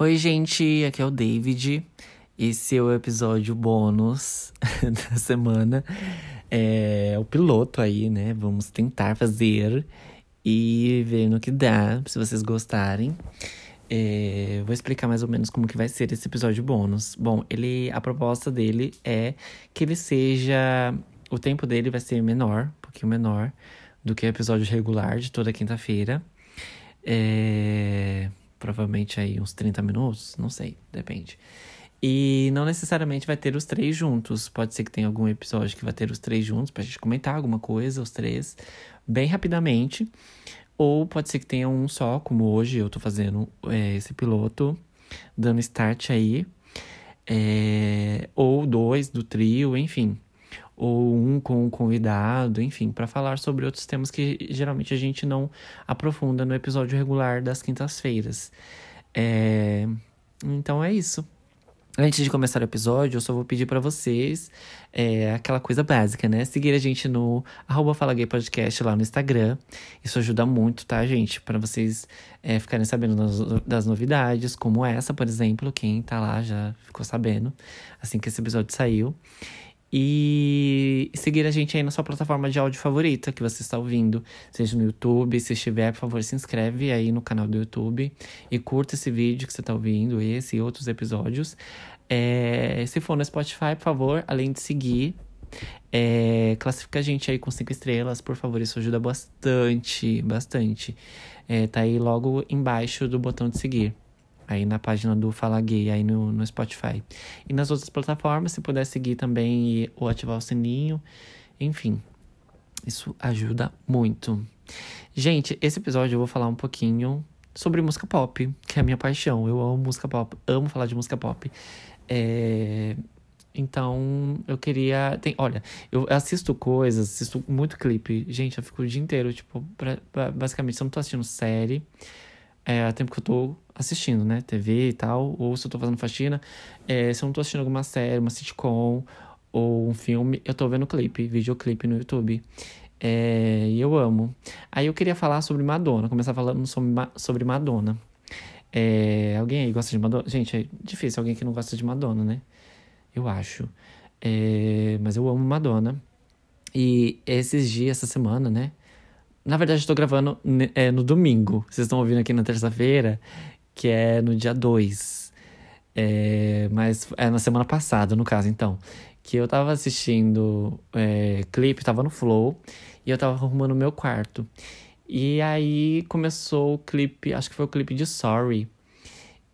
Oi, gente, aqui é o David. Esse é o episódio bônus da semana. É o piloto aí, né? Vamos tentar fazer e ver no que dá, se vocês gostarem. É, vou explicar mais ou menos como que vai ser esse episódio bônus. Bom, ele, a proposta dele é que ele seja, o tempo dele vai ser menor, um pouquinho menor do que o episódio regular de toda quinta-feira. É, provavelmente aí uns 30 minutos, não sei, depende. E não necessariamente vai ter os três juntos. Pode ser que tenha algum episódio que vai ter os três juntos pra gente comentar alguma coisa, os três, bem rapidamente. Ou pode ser que tenha um só, como hoje eu tô fazendo é, esse piloto, dando start aí. É, ou dois do trio, enfim. Ou um com um convidado, enfim, para falar sobre outros temas que geralmente a gente não aprofunda no episódio regular das quintas-feiras. É, então é isso. Antes de começar o episódio, eu só vou pedir para vocês é, aquela coisa básica, né? Seguir a gente no arroba Fala Gay Podcast lá no Instagram. Isso ajuda muito, tá, gente? Para vocês é, ficarem sabendo das, novidades, como essa, por exemplo. Quem tá lá já ficou sabendo assim que esse episódio saiu. E seguir a gente aí na sua plataforma de áudio favorita que você está ouvindo, seja no YouTube. Se estiver, por favor, se inscreve aí no canal do YouTube e curta esse vídeo que você está ouvindo, esse e outros episódios. É, se for no Spotify, por favor, além de seguir, é, classifica a gente aí com cinco estrelas, por favor, isso ajuda bastante, bastante. É, tá aí logo embaixo do botão de seguir aí na página do Fala Gay, aí no, no Spotify. E nas outras plataformas, se puder seguir também e, ou ativar o sininho, enfim, isso ajuda muito. Gente, esse episódio eu vou falar um pouquinho sobre música pop, que é a minha paixão. Eu amo música pop, amo falar de música pop. É... Então, eu queria. Tem, olha, eu assisto coisas, assisto muito clipe. Gente, eu fico o dia inteiro, tipo, pra, basicamente, se eu não tô assistindo série, é, tempo que eu tô assistindo, né? TV e tal, ou se eu tô fazendo faxina, é, se eu não tô assistindo alguma série, uma sitcom ou um filme, eu tô vendo clipe, videoclipe no YouTube. É, e eu amo. Aí eu queria falar sobre Madonna, começar falando sobre Madonna. É, alguém aí gosta de Madonna? Gente, é difícil alguém que não gosta de Madonna, né? Eu acho. É, mas eu amo Madonna. E esses dias, essa semana, né? Na verdade, estou gravando é, no domingo. Vocês estão ouvindo aqui na terça-feira, que é no dia 2. É, mas é na semana passada, no caso, então. Que eu tava assistindo é, clipe, tava no Flow, e eu tava arrumando o meu quarto. E aí começou o clipe, acho que foi o clipe de Sorry.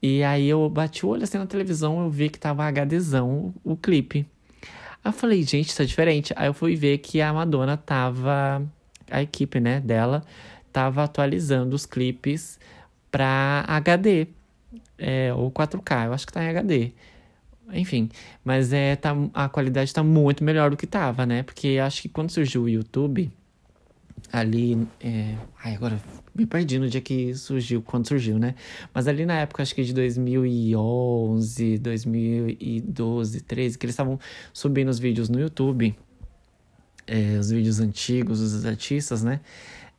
E aí eu bati o olho assim na televisão, eu vi que tava HDzão o, o clipe. Aí eu falei, gente, é diferente. Aí eu fui ver que a Madonna tava a equipe né, dela estava atualizando os clipes para HD é, ou 4K, eu acho que está em HD. Enfim, mas é, tá, a qualidade está muito melhor do que estava, né? Porque acho que quando surgiu o YouTube, ali. É... Ai, agora me perdi no dia que surgiu, quando surgiu, né? Mas ali na época, acho que de 2011, 2012, 13, que eles estavam subindo os vídeos no YouTube é, os vídeos antigos dos artistas, né?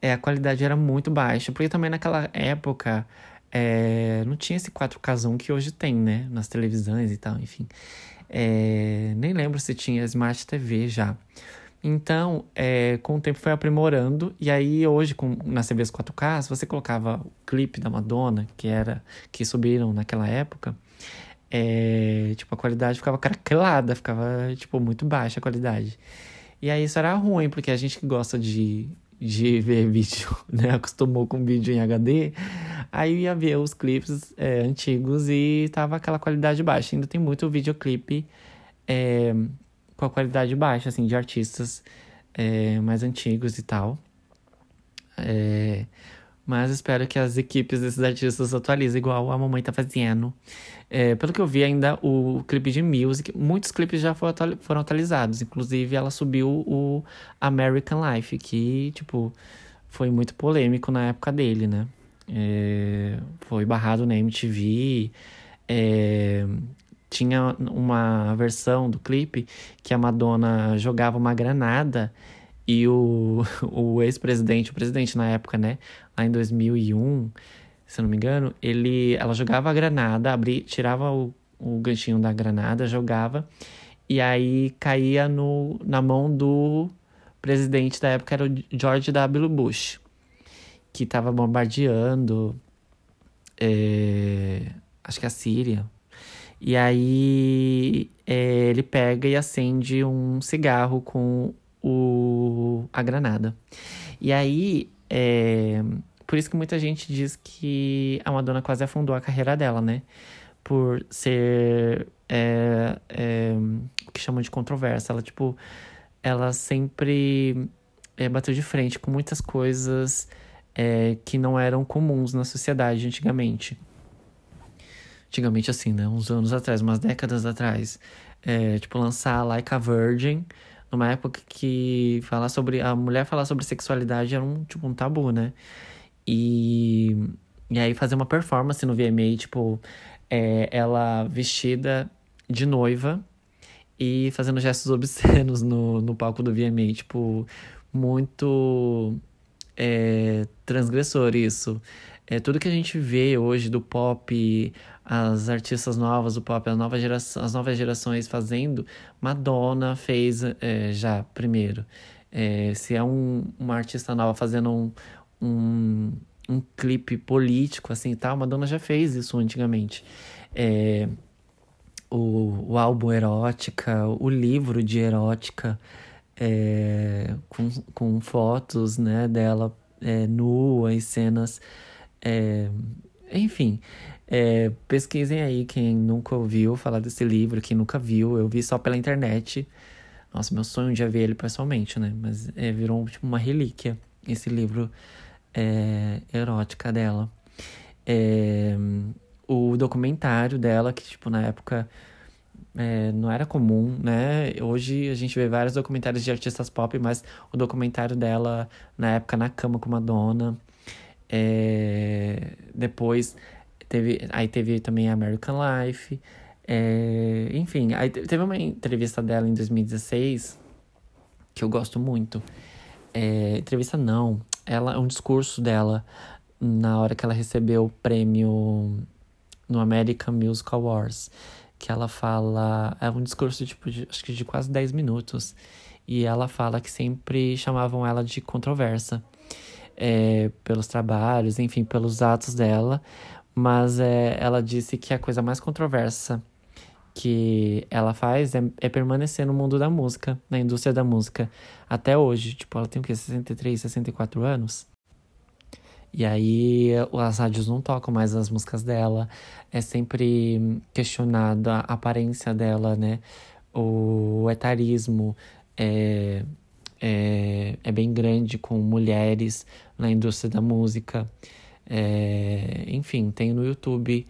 É, a qualidade era muito baixa, porque também naquela época é, não tinha esse 4K que hoje tem, né? Nas televisões e tal, enfim. É, nem lembro se tinha Smart TV já. Então, é, com o tempo foi aprimorando, e aí hoje, com, nas TVs 4K, se você colocava o clipe da Madonna, que era que subiram naquela época, é, tipo, a qualidade ficava craquelada, ficava, tipo, muito baixa a qualidade. E aí isso era ruim, porque a gente que gosta de, de ver vídeo, né? Acostumou com vídeo em HD, aí ia ver os clipes é, antigos e tava aquela qualidade baixa. Ainda tem muito videoclipe é, com a qualidade baixa, assim, de artistas é, mais antigos e tal. É, mas espero que as equipes desses artistas atualizem, igual a mamãe tá fazendo. É, pelo que eu vi, ainda o clipe de Music, muitos clipes já foram atualizados. Inclusive, ela subiu o American Life, que, tipo, foi muito polêmico na época dele, né? É, foi barrado na MTV. É, tinha uma versão do clipe que a Madonna jogava uma granada e o, o ex-presidente, o presidente na época, né? Lá em 2001, se eu não me engano, ele, ela jogava a granada, abria, tirava o, o ganchinho da granada, jogava, e aí caía no, na mão do presidente da época, era o George W. Bush, que estava bombardeando, é, acho que a Síria. E aí é, ele pega e acende um cigarro com o, a granada. E aí, é, por isso que muita gente diz que a Madonna quase afundou a carreira dela, né? Por ser é, é, o que chamam de controvérsia. Ela, tipo, ela sempre é, bateu de frente com muitas coisas é, que não eram comuns na sociedade antigamente. Antigamente, assim, né? Uns anos atrás, umas décadas atrás. É, tipo, lançar Like a Virgin numa época que falar sobre a mulher falar sobre sexualidade era um tipo um tabu, né? E e aí fazer uma performance no VMA, tipo, é, ela vestida de noiva e fazendo gestos obscenos no, no palco do VMA, tipo, muito é, transgressor isso. É, tudo que a gente vê hoje do pop, as artistas novas do pop, a nova geração, as novas gerações fazendo, Madonna fez é, já primeiro. É, se é um, uma artista nova fazendo um, um, um clipe político, assim tal, Madonna já fez isso antigamente. É, o, o álbum Erótica, o livro de Erótica, é, com, com fotos né, dela é, nua e cenas. É, enfim, é, pesquisem aí quem nunca ouviu falar desse livro, quem nunca viu. Eu vi só pela internet. Nossa, meu sonho de ver ele pessoalmente, né? Mas é, virou tipo uma relíquia esse livro é, erótica dela. É, o documentário dela, que tipo na época é, não era comum, né? Hoje a gente vê vários documentários de artistas pop, mas o documentário dela na época na cama com Madonna. É, depois teve, aí teve também American Life. É, enfim, aí teve uma entrevista dela em 2016 que eu gosto muito. É, entrevista não, ela um discurso dela na hora que ela recebeu o prêmio no American Music Awards que ela fala. É um discurso, tipo, de, acho que de quase 10 minutos. E ela fala que sempre chamavam ela de controversa. É, pelos trabalhos, enfim, pelos atos dela. Mas é, ela disse que a coisa mais controversa que ela faz é, é, permanecer no mundo da música, na indústria da música, até hoje. Tipo, ela tem o quê? 63, 64 anos? E aí as rádios não tocam mais as músicas dela. É sempre questionada a aparência dela, né? O etarismo é, é, é bem grande com mulheres na indústria da música. É, enfim, tem no YouTube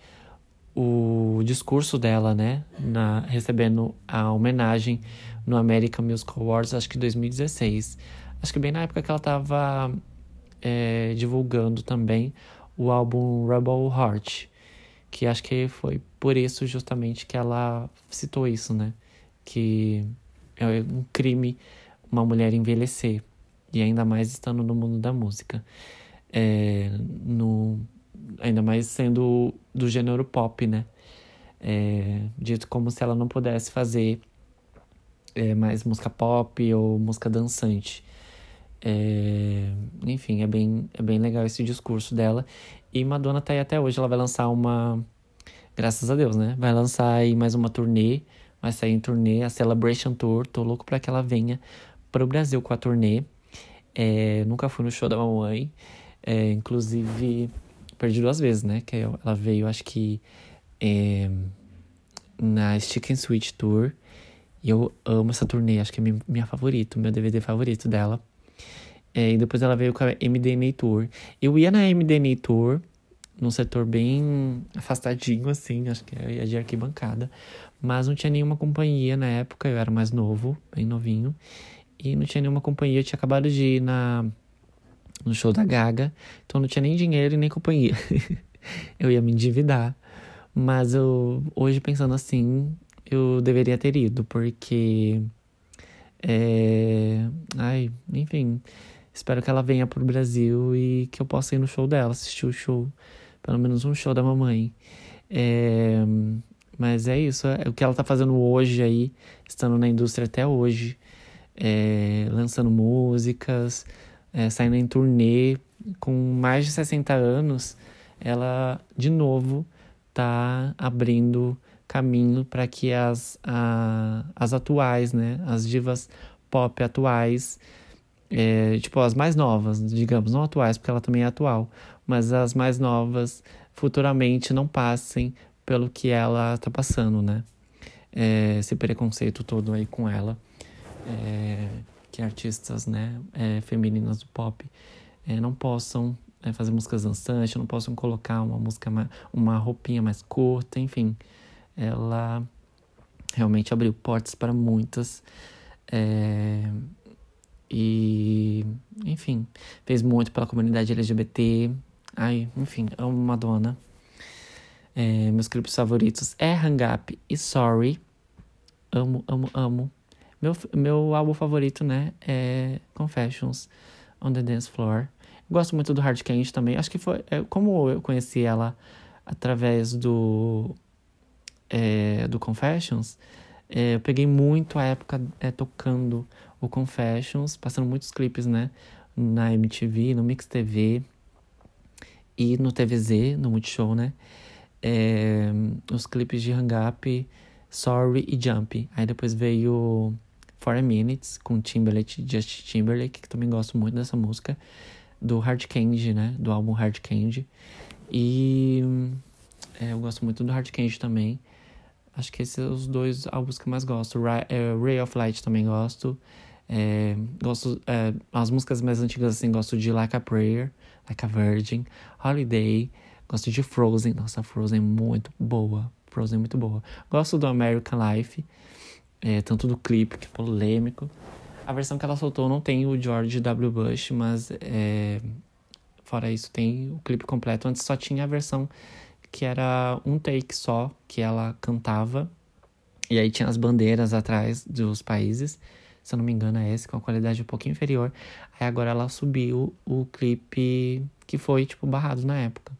o discurso dela, né? Na, recebendo a homenagem no American Music Awards, acho que 2016. Acho que bem na época que ela tava é, divulgando também o álbum Rebel Heart, que acho que foi por isso justamente que ela citou isso, né? Que é um crime uma mulher envelhecer, e ainda mais estando no mundo da música. É, no, ainda mais sendo do gênero pop, né? É, dito como se ela não pudesse fazer é, mais música pop ou música dançante. É, enfim, é bem, é bem legal esse discurso dela. E Madonna tá aí até hoje. Ela vai lançar uma. Graças a Deus, né? Vai lançar aí mais uma turnê. Vai sair em turnê, a Celebration Tour. Tô louco pra que ela venha pro Brasil com a turnê. É, nunca fui no show da mamãe. É, inclusive, perdi duas vezes, né? Que ela veio, acho que. É, na Stick and Sweet Tour. E eu amo essa turnê, acho que é minha, minha favorita, meu DVD favorito dela. É, e depois ela veio com a MDNA Tour. Eu ia na MDNA Tour, num setor bem afastadinho, assim, acho que é de arquibancada. Mas não tinha nenhuma companhia na época, eu era mais novo, bem novinho. E não tinha nenhuma companhia, eu tinha acabado de ir na, no show da Gaga, então não tinha nem dinheiro e nem companhia. eu ia me endividar. Mas eu, hoje pensando assim, eu deveria ter ido, porque. É, ai, enfim Espero que ela venha pro Brasil e que eu possa ir no show dela, assistir o show. pelo menos um show da mamãe. É, mas é isso, é o que ela tá fazendo hoje aí, estando na indústria até hoje, é, lançando músicas, é, saindo em turnê, com mais de 60 anos, ela de novo tá abrindo caminho para que as, a, as atuais, né, as divas pop atuais, é, tipo as mais novas, digamos, não atuais, porque ela também é atual, mas as mais novas futuramente não passem pelo que ela tá passando, né? É, esse preconceito todo aí com ela, é, que artistas, né, é, femininas do pop é, não possam é, fazer músicas dançantes, não possam colocar uma música, mais, uma roupinha mais curta, enfim. Ela realmente abriu portas para muitas. É, e, enfim, fez muito pela comunidade LGBT. Ai, enfim, amo Madonna. É, meus clipes favoritos é Hang Up e Sorry. Amo, amo, amo. Meu, meu álbum favorito, né, é Confessions on the Dance Floor. Gosto muito do Hard Candy também. Acho que foi. É, como eu conheci ela através do. É, do Confessions, é, eu peguei muito a época é, tocando o Confessions, passando muitos clipes, né? Na MTV, no Mix TV e no TVZ, no Multishow, né? É, os clipes de Hang Up, Sorry e Jump. Aí depois veio For a Minutes com Timberlake, Just Timberlake, que também gosto muito dessa música do Hard Candy, né? Do álbum Hard Candy. E é, eu gosto muito do Hard Candy também. Acho que esses são os dois álbuns que eu mais gosto. Ray, é, Ray of Light também gosto. É, gosto é, as músicas mais antigas assim gosto de Like a Prayer, Like a Virgin, Holiday, gosto de Frozen, nossa Frozen é muito boa, Frozen é muito boa. Gosto do American Life, é, tanto do clipe que é polêmico, a versão que ela soltou não tem o George W. Bush, mas é, fora isso tem o clipe completo. Antes só tinha a versão que era um take só, que ela cantava. E aí tinha as bandeiras atrás dos países. Se eu não me engano, é esse, com a qualidade um pouquinho inferior. Aí agora ela subiu o clipe que foi, tipo, barrado na época.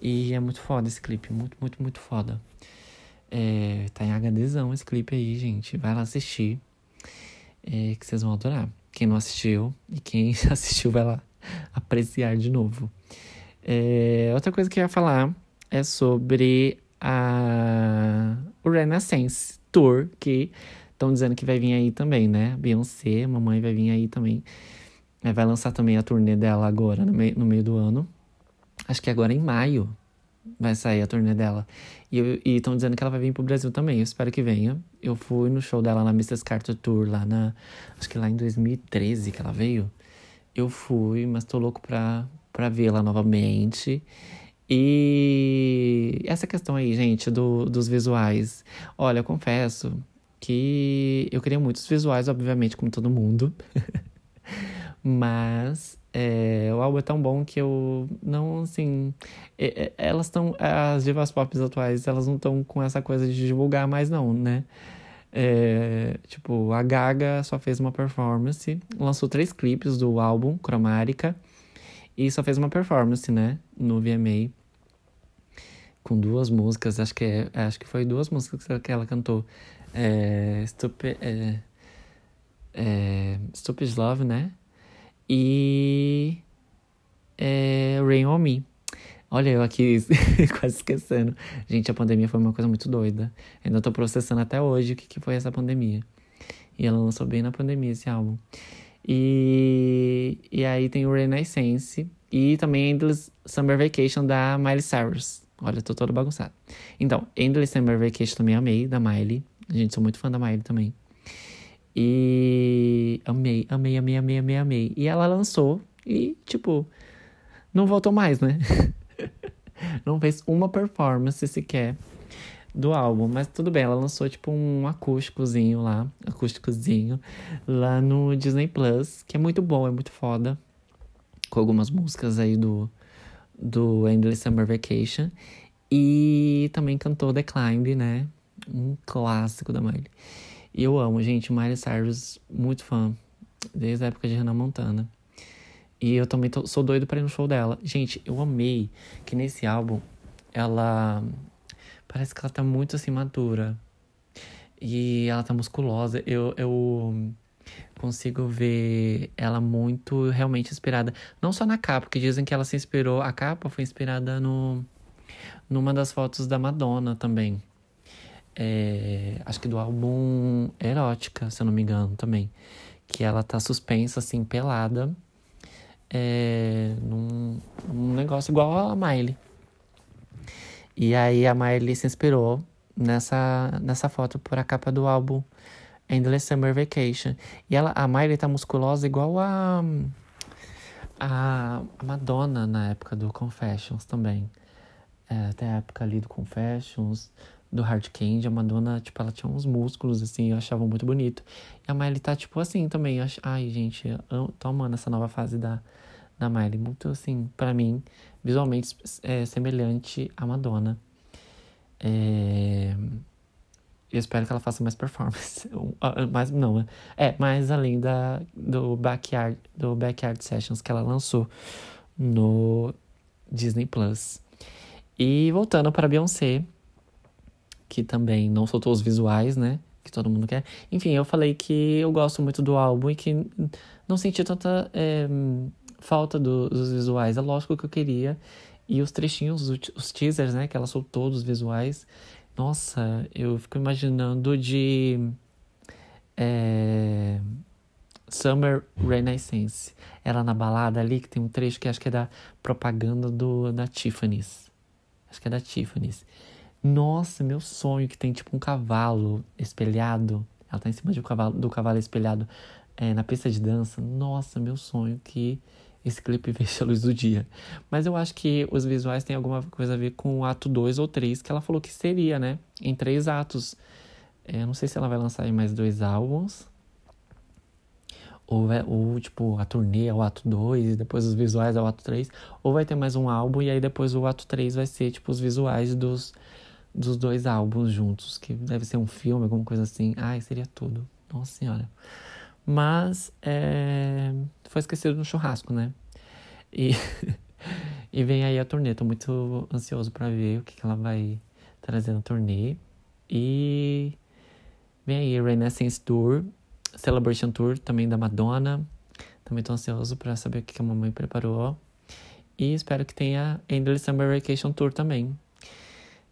E é muito foda esse clipe, muito, muito, muito foda. É, tá em HDzão esse clipe aí, gente. Vai lá assistir é, que vocês vão adorar. Quem não assistiu e quem assistiu vai lá apreciar de novo. É, outra coisa que eu ia falar é sobre a, o Renaissance Tour, que estão dizendo que vai vir aí também, né? Beyoncé, mamãe vai vir aí também. É, vai lançar também a turnê dela agora, no no meio do ano. Acho que agora em maio vai sair a turnê dela. E estão dizendo que ela vai vir pro Brasil também. Eu espero que venha. Eu fui no show dela na Mrs. Carter Tour, lá na. Acho que lá em 2013 que ela veio. Eu fui, mas tô louco pra, pra vê-la novamente. E essa questão aí, gente, do, dos visuais. Olha, eu confesso que eu queria muitos visuais, obviamente, como todo mundo. mas é, o álbum é tão bom que eu não, assim. É, é, elas estão. As divas pop atuais, elas não estão com essa coisa de divulgar mais, não, né? É, tipo, a Gaga só fez uma performance, lançou três clipes do álbum, Cromática, e só fez uma performance, né? No VMA. Com duas músicas, acho que, é, acho que foi duas músicas que ela cantou. É, Stupid, é, é, Stupid Love, né? E é, Rain On Me. Olha, eu aqui quase esquecendo. Gente, a pandemia foi uma coisa muito doida. Ainda tô processando até hoje o que, que foi essa pandemia. E ela lançou bem na pandemia esse álbum. E, e aí tem o Renaissance e também Endless Summer Vacation da Miley Cyrus. Olha, tô todo bagunçado. Então, Endless Summer Vacation também amei, da Miley. Gente, sou muito fã da Miley também. E amei, amei, amei, amei, amei, amei. E ela lançou e, tipo, não voltou mais, né? não fez uma performance sequer do álbum, mas tudo bem, ela lançou tipo um acústicozinho lá, acústicozinho lá no Disney Plus, que é muito bom, é muito foda, com algumas músicas aí do do Endless Summer Vacation e também cantou The Climb, né? Um clássico da Miley. E eu amo, gente, Miley Cyrus, muito fã, desde a época de Hannah Montana. E eu também tô, sou doido pra ir no show dela. Gente, eu amei que nesse álbum ela. Parece que ela tá muito assim madura. E ela tá musculosa. Eu, eu consigo ver ela muito realmente inspirada. Não só na capa, porque dizem que ela se inspirou. A capa foi inspirada no, numa das fotos da Madonna também. É, acho que do álbum Erótica, se eu não me engano, também. Que ela tá suspensa, assim, pelada. É, num, num negócio igual a Miley. E aí a Miley se inspirou nessa, nessa foto por a capa do álbum Endless Summer Vacation. E ela, a Miley tá musculosa igual a, a, a Madonna na época do Confessions também. É, até a época ali do Confessions, do Hard Candy, a Madonna, tipo, ela tinha uns músculos, assim, eu achava muito bonito. E a Miley tá, tipo, assim também. Ach... Ai, gente, eu tô amando essa nova fase da, da Miley. Muito, assim, para mim, visualmente é, semelhante à Madonna. É... Eu espero que ela faça mais performance. mas não, é, mais além da, do, backyard, do Backyard Sessions que ela lançou no Disney Plus. E voltando para Beyoncé, que também não soltou os visuais, né? Que todo mundo quer. Enfim, eu falei que eu gosto muito do álbum e que não senti tanta é, falta do, dos visuais. É lógico que eu queria. E os trechinhos, os teasers, né? Que ela soltou dos visuais nossa, eu fico imaginando de. É, Summer Renaissance. Ela na balada ali, que tem um trecho que acho que é da propaganda do, da Tiffany's. Acho que é da Tiffany's. Nossa, meu sonho que tem tipo um cavalo espelhado. Ela tá em cima de um cavalo, do cavalo espelhado é, na pista de dança. Nossa, meu sonho que esse clipe veja a luz do dia. Mas eu acho que os visuais têm alguma coisa a ver com o ato 2 ou 3, que ela falou que seria, né? Em três atos. É, não sei se ela vai lançar mais dois álbuns. Ou, ou tipo, a turnê é o ato 2 e depois os visuais é o ato 3. Ou vai ter mais um álbum e aí depois o ato 3 vai ser, tipo, os visuais dos, dos dois álbuns juntos. Que deve ser um filme, alguma coisa assim. Ai, seria tudo. Nossa senhora. Mas é, foi esquecido no churrasco, né? E, e vem aí a turnê. Tô muito ansioso para ver o que, que ela vai trazer na turnê. E vem aí Renaissance Tour, Celebration Tour também da Madonna. Também tô ansioso para saber o que, que a mamãe preparou. E espero que tenha Endless Summer Vacation Tour também.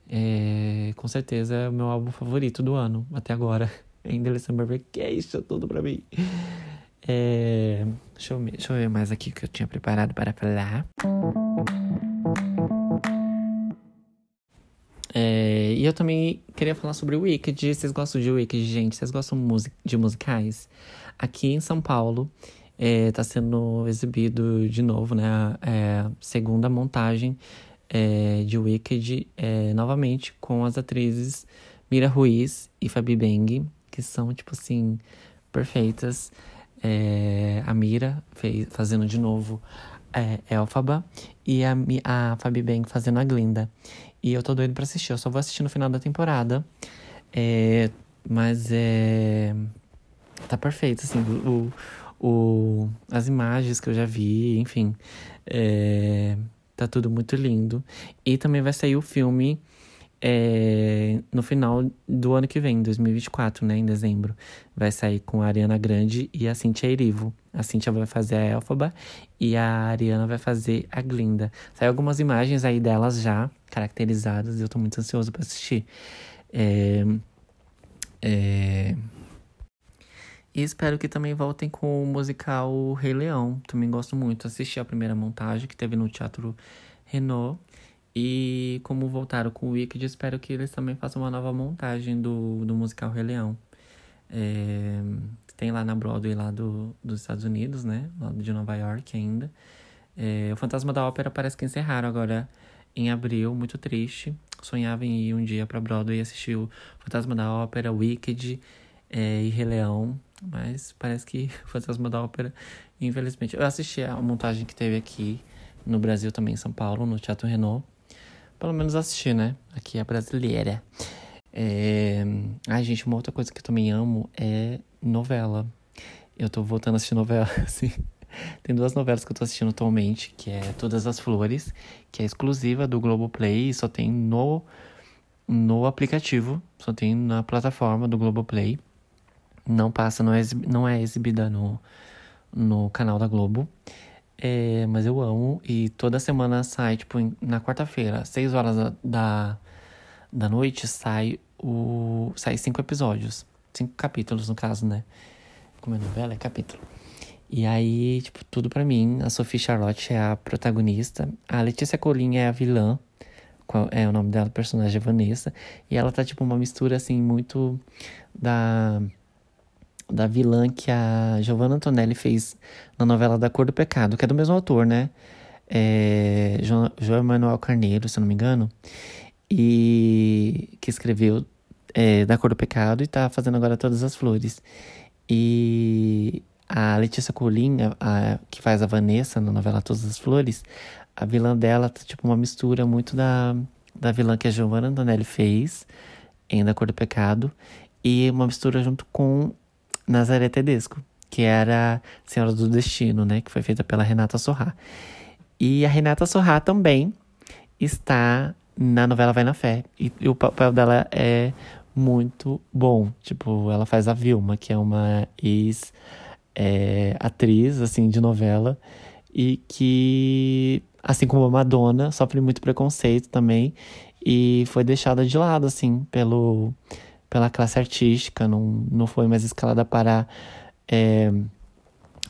É, com certeza é o meu álbum favorito do ano, até agora. Endless Summer Vacation, tudo pra mim. É, deixa, eu, deixa eu ver mais aqui que eu tinha preparado para falar. É, e eu também queria falar sobre o Wicked. Vocês gostam de Wicked, gente? Vocês gostam de musicais? Aqui em São Paulo está é, sendo exibido de novo, né? É, segunda montagem é, de Wicked, é, novamente com as atrizes Mira Ruiz e Fabi Beng que são, tipo assim, perfeitas. É, a Mira fez, fazendo de novo é, Elfaba e a, a Fabi Bang fazendo a Glinda. E eu tô doido pra assistir, eu só vou assistir no final da temporada. É, mas é. Tá perfeito, assim, o, o, as imagens que eu já vi, enfim. É, tá tudo muito lindo. E também vai sair o filme é, no final do ano que vem, 2024, né, em dezembro. Vai sair com a Ariana Grande e a Cintia Erivo. A Cintia vai fazer a Elfaba e a Ariana vai fazer a Glinda. Saiu algumas imagens aí delas já, caracterizadas, eu tô muito ansioso para assistir. É, é... E espero que também voltem com o musical Rei Leão. Também gosto muito. Assisti a primeira montagem que teve no Teatro Renault. E como voltaram com o Wicked, espero que eles também façam uma nova montagem do, do musical Rei Leão. É, tem lá na Broadway lá do, dos Estados Unidos, né? Lá de Nova York ainda. É, o Fantasma da Ópera parece que encerraram agora em abril, muito triste. Sonhava em ir um dia pra Broadway e assistir o Fantasma da Ópera, Wicked é, e Rei Leão. Mas parece que Fantasma da Ópera, infelizmente. Eu assisti a montagem que teve aqui no Brasil também, em São Paulo, no Teatro Renault pelo menos assistir, né? Aqui é brasileira. É... Ai, gente, uma outra coisa que eu também amo é novela. Eu tô voltando a assistir novela, assim. Tem duas novelas que eu tô assistindo atualmente, que é Todas as Flores, que é exclusiva do Globoplay e só tem no, no aplicativo, só tem na plataforma do Globoplay. Não passa, não é, não é exibida no, no canal da Globo. É, mas eu amo e toda semana sai, tipo, na quarta-feira, às 6 horas da, da, noite, sai o. sai cinco episódios. Cinco capítulos, no caso, né? Como é novela, é capítulo. E aí, tipo, tudo para mim. A Sophie Charlotte é a protagonista. A Letícia Colin é a vilã. É o nome dela? personagem é Vanessa. E ela tá, tipo, uma mistura, assim, muito da da vilã que a Giovanna Antonelli fez na novela Da Cor do Pecado, que é do mesmo autor, né? É, João Manuel Carneiro, se eu não me engano, e que escreveu é, Da Cor do Pecado e tá fazendo agora Todas as Flores. E a Letícia Colinha, a, que faz a Vanessa na novela Todas as Flores, a vilã dela tá tipo uma mistura muito da, da vilã que a Giovanna Antonelli fez em Da Cor do Pecado e uma mistura junto com Nazaré Tedesco, que era Senhora do Destino, né? Que foi feita pela Renata Sorrá. E a Renata Sorrá também está na novela Vai na Fé. E, e o papel dela é muito bom. Tipo, ela faz a Vilma, que é uma ex é, atriz, assim, de novela. E que, assim como a Madonna, sofre muito preconceito também. E foi deixada de lado, assim, pelo pela classe artística, não, não foi mais escalada para é,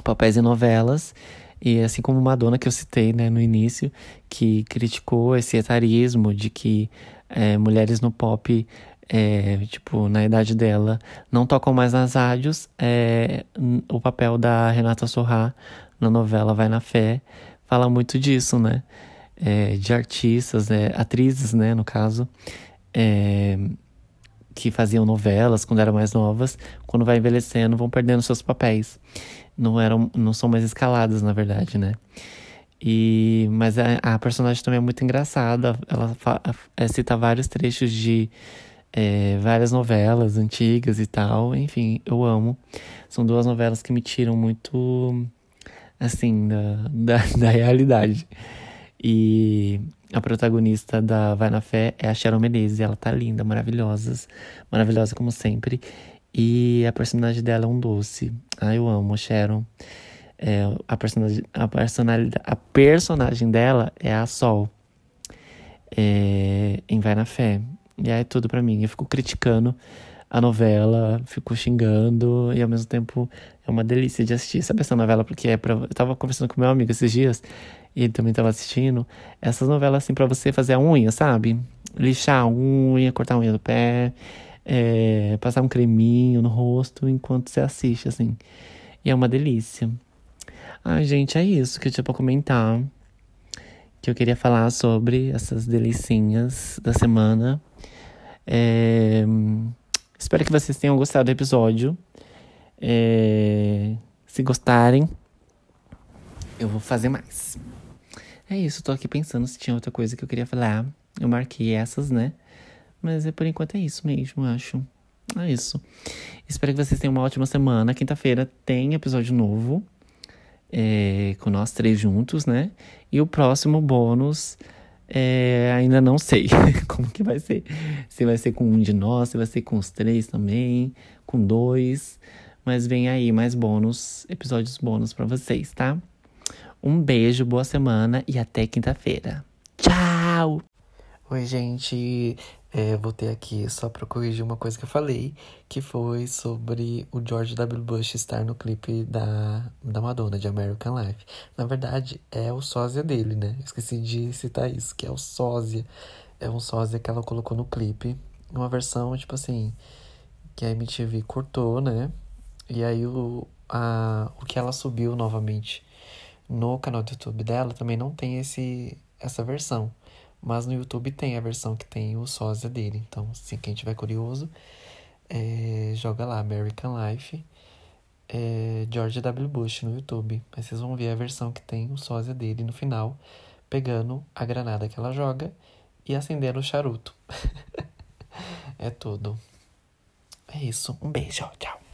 papéis em novelas. E assim como Madonna, que eu citei né, no início, que criticou esse etarismo de que é, mulheres no pop, é, tipo, na idade dela, não tocam mais nas rádios, é, o papel da Renata Sorrá na novela Vai na Fé fala muito disso, né? É, de artistas, é, atrizes, né, no caso, é, que faziam novelas quando eram mais novas, quando vai envelhecendo, vão perdendo seus papéis. Não eram, não são mais escaladas, na verdade, né? E, mas a, a personagem também é muito engraçada. Ela fa, é, cita vários trechos de é, várias novelas antigas e tal. Enfim, eu amo. São duas novelas que me tiram muito, assim, da, da, da realidade. E a protagonista da Vai na Fé é a Sharon Menezes. Ela tá linda, maravilhosa. Maravilhosa como sempre. E a personagem dela é um doce. Ah, eu amo a Sharon. É, a, personagem, a, personalidade, a personagem dela é a Sol. É, em Vai na Fé. E aí é tudo para mim. Eu fico criticando a novela, fico xingando e ao mesmo tempo é uma delícia de assistir. Sabe essa novela? Porque é pra... eu tava conversando com meu amigo esses dias e ele também tava assistindo. Essas novelas assim para você fazer a unha, sabe? Lixar a unha, cortar a unha do pé, é... passar um creminho no rosto enquanto você assiste, assim. E é uma delícia. Ai, gente, é isso que eu tinha pra comentar. Que eu queria falar sobre essas delicinhas da semana. É... Espero que vocês tenham gostado do episódio. É... Se gostarem, eu vou fazer mais. É isso, tô aqui pensando se tinha outra coisa que eu queria falar. Eu marquei essas, né? Mas é, por enquanto é isso mesmo, acho. É isso. Espero que vocês tenham uma ótima semana. Quinta-feira tem episódio novo. É, com nós três juntos, né? E o próximo bônus é, ainda não sei como que vai ser. Se vai ser com um de nós, se vai ser com os três também, com dois. Mas vem aí mais bônus, episódios bônus para vocês, tá? Um beijo, boa semana e até quinta-feira. Tchau! Oi, gente. É, voltei aqui só pra corrigir uma coisa que eu falei, que foi sobre o George W. Bush estar no clipe da, da Madonna, de American Life. Na verdade, é o sósia dele, né? Esqueci de citar isso, que é o sósia. É um sósia que ela colocou no clipe. Uma versão, tipo assim, que a MTV cortou, né? E aí o, a, o que ela subiu novamente no canal do YouTube dela também não tem esse, essa versão. Mas no YouTube tem a versão que tem o sósia dele. Então, se quem tiver curioso, é, joga lá American Life é, George W. Bush no YouTube. Aí vocês vão ver a versão que tem o sósia dele no final, pegando a granada que ela joga e acendendo o charuto. é tudo. É isso. Um beijo. Tchau.